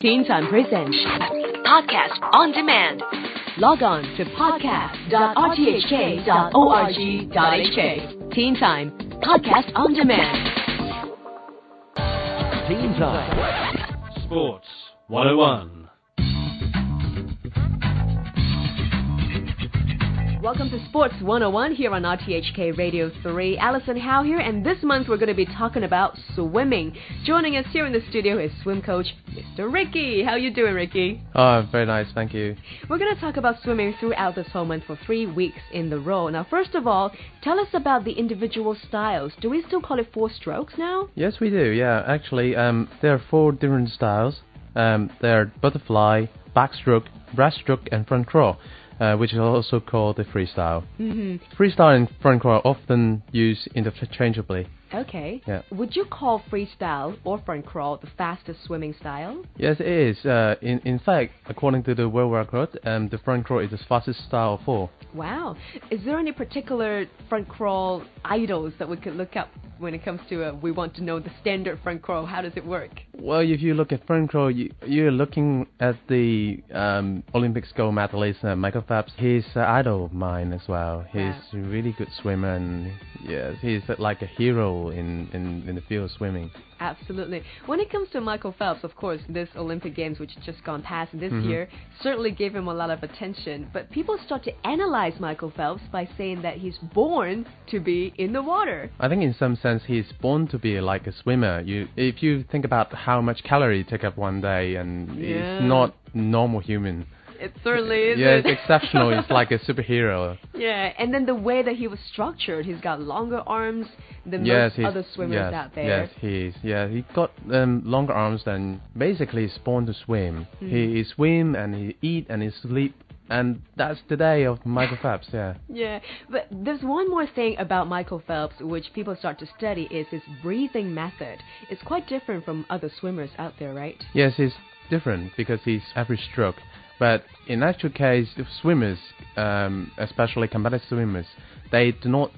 Teen Time Presents Podcast on demand. Log on to podcast.rthk.org.hk. Teen Time Podcast on Demand. Teen Time. Sports 101. Welcome to Sports 101 here on RTHK Radio 3. Allison Howe here, and this month we're going to be talking about swimming. Joining us here in the studio is swim coach Mr. Ricky. How you doing, Ricky? Oh, very nice, thank you. We're going to talk about swimming throughout this whole month for three weeks in the row. Now, first of all, tell us about the individual styles. Do we still call it four strokes now? Yes, we do. Yeah, actually, um, there are four different styles. Um, there are butterfly, backstroke, breaststroke, and front crawl. Uh, which is also called the freestyle. Mm-hmm. Freestyle and front crawl are often used interchangeably. Okay. Yeah. Would you call freestyle or front crawl the fastest swimming style? Yes, it is. Uh, in in fact, according to the world record, um, the front crawl is the fastest style of all. Wow. Is there any particular front crawl idols that we could look up when it comes to uh, we want to know the standard front crawl? How does it work? Well, if you look at front crawl, you, you're looking at the um, Olympics gold medalist uh, Michael Phelps. He's an idol of mine as well. He's Wow. a really good swimmer, and yes, he's like a hero in, in, in the field of swimming. Absolutely. When it comes to Michael Phelps, of course, this Olympic Games, which just gone past this Mhm. year, certainly gave him a lot of attention. But people start to analyze Michael Phelps by saying that he's born to be in the water. I think in some sense he's born to be like a swimmer. You, if you think about how much calorie you take up one day, and Yeah. he's not normal human. It certainly is. yeah, it's exceptional. He's like a superhero. Yeah, and then the way that he was structured, he's got longer arms than yes, most other swimmers yes, out there. Yes, he's yeah. He got um, longer arms than basically he's born to swim. Hmm. He, he swim and he eat and he sleep, and that's the day of Michael Phelps. Yeah. Yeah, but there's one more thing about Michael Phelps which people start to study is his breathing method. It's quite different from other swimmers out there, right? Yes, he's different because he's every stroke. But in actual case, swimmers, um, especially competitive swimmers, they do not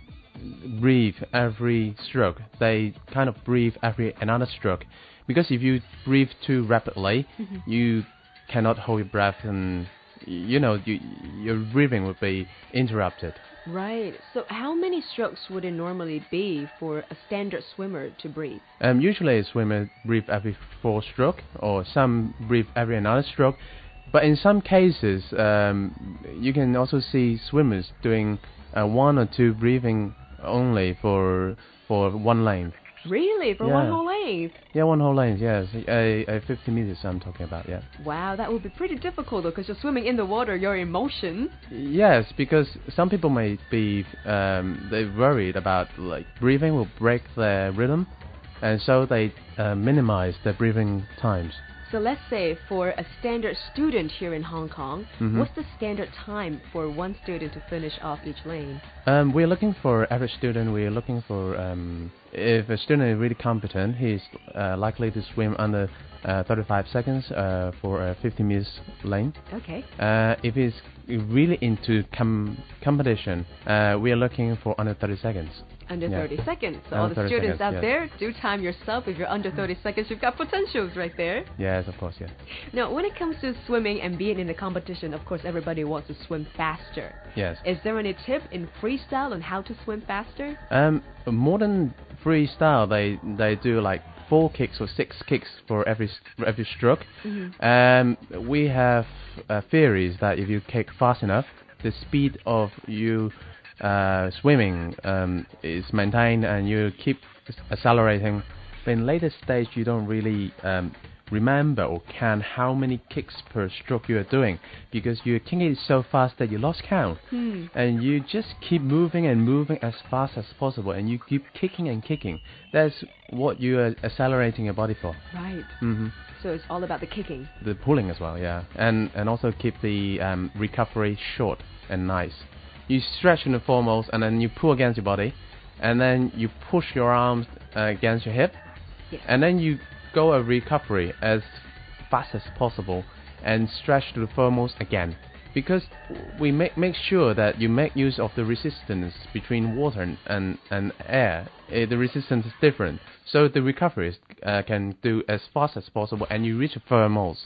breathe every stroke. They kind of breathe every another stroke. Because if you breathe too rapidly, you cannot hold your breath, and you know you, your breathing would be interrupted. Right. So how many strokes would it normally be for a standard swimmer to breathe? Um, usually, a swimmer breathe every four stroke, or some breathe every another stroke. But in some cases, um, you can also see swimmers doing uh, one or two breathing only for for one length. Really? For one whole length? Yeah, one whole length. Yes, a, a 50 meters. I'm talking about. Yeah. Wow, that would be pretty difficult though, because you're swimming in the water, your emotion. Yes, because some people may be um, they worried about like breathing will break their rhythm, and so they uh, minimize their breathing times. So let's say for a standard student here in Hong Kong, Mhm. what's the standard time for one student to finish off each lane? Um, we're looking for average student. We're looking for um, if a student is really competent, he's uh, likely to swim under uh, 35 seconds uh, for a 50 meters lane. Okay. Uh, if it's really into com- competition, uh, we are looking for under 30 seconds. Under Yeah. 30 seconds. So Under all the students seconds, out yes. there, do time yourself. If you're under 30 seconds, you've got potentials right there. Yes, of course, yes. Now, when it comes to swimming and being in the competition, of course, everybody wants to swim faster. Yes. Is there any tip in freestyle on how to swim faster? Um, modern freestyle, they they do like four kicks or six kicks for every for every stroke. Um, we have uh, theories that if you kick fast enough, the speed of you uh, swimming um, is maintained, and you keep accelerating. In later stage, you don't really um, remember or count how many kicks per stroke you are doing because you're kicking it so fast that you lost count Hmm. and you just keep moving and moving as fast as possible, and you keep kicking and kicking. That's what you are accelerating your body for. Right. hmm So it's all about the kicking. The pulling as well, yeah, and and also keep the um, recovery short and nice. You stretch in the foremost, and then you pull against your body, and then you push your arms uh, against your hip, Yes. and then you go a recovery as fast as possible, and stretch to the foremost again. because we make make sure that you make use of the resistance between water and and, air. Uh, the resistance is different, so the recovery uh, can do as fast as possible, and you reach thermals,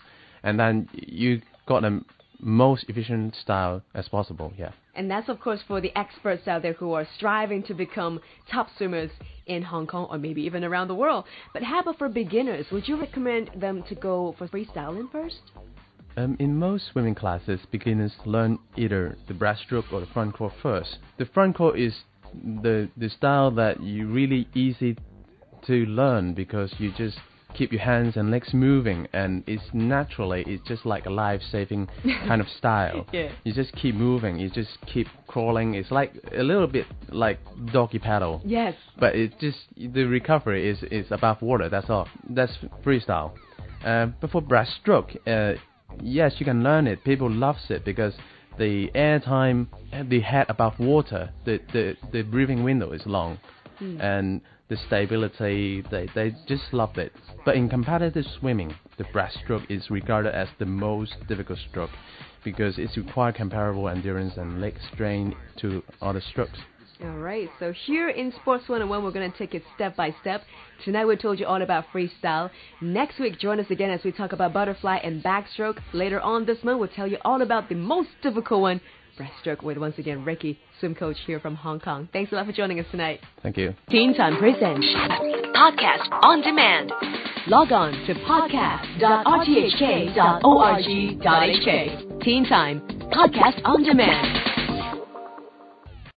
and then you got a most efficient style as possible. Yeah. And that's, of course, for the experts out there who are striving to become top swimmers in Hong Kong or maybe even around the world. But how about for beginners? Would you recommend them to go for freestyling first? Um, in most swimming classes, beginners learn either the breaststroke or the front crawl first. The front crawl is the the style that you really easy to learn because you just keep your hands and legs moving and it's naturally it's just like a life saving kind of style. Yeah. you just keep moving you just keep crawling. It's like a little bit like doggy paddle. Yes. but it's just the recovery is is above water that's all. That's freestyle. Uh, but for breaststroke uh, yes you can learn it. People loves it because the air time the head above water the the, the breathing window is long. And the stability they, they just love it but in competitive swimming the breaststroke is regarded as the most difficult stroke because it's require comparable endurance and leg strain to other strokes All right, so here in Sports 101, we're going to take it step by step. Tonight, we told you all about freestyle. Next week, join us again as we talk about butterfly and backstroke. Later on this month, we'll tell you all about the most difficult one, breaststroke, with once again Ricky, swim coach here from Hong Kong. Thanks a lot for joining us tonight. thank you Teen Time presents Podcast on demand. Log on to podcast.rthk.org.hk. Teen Time, podcast on demand.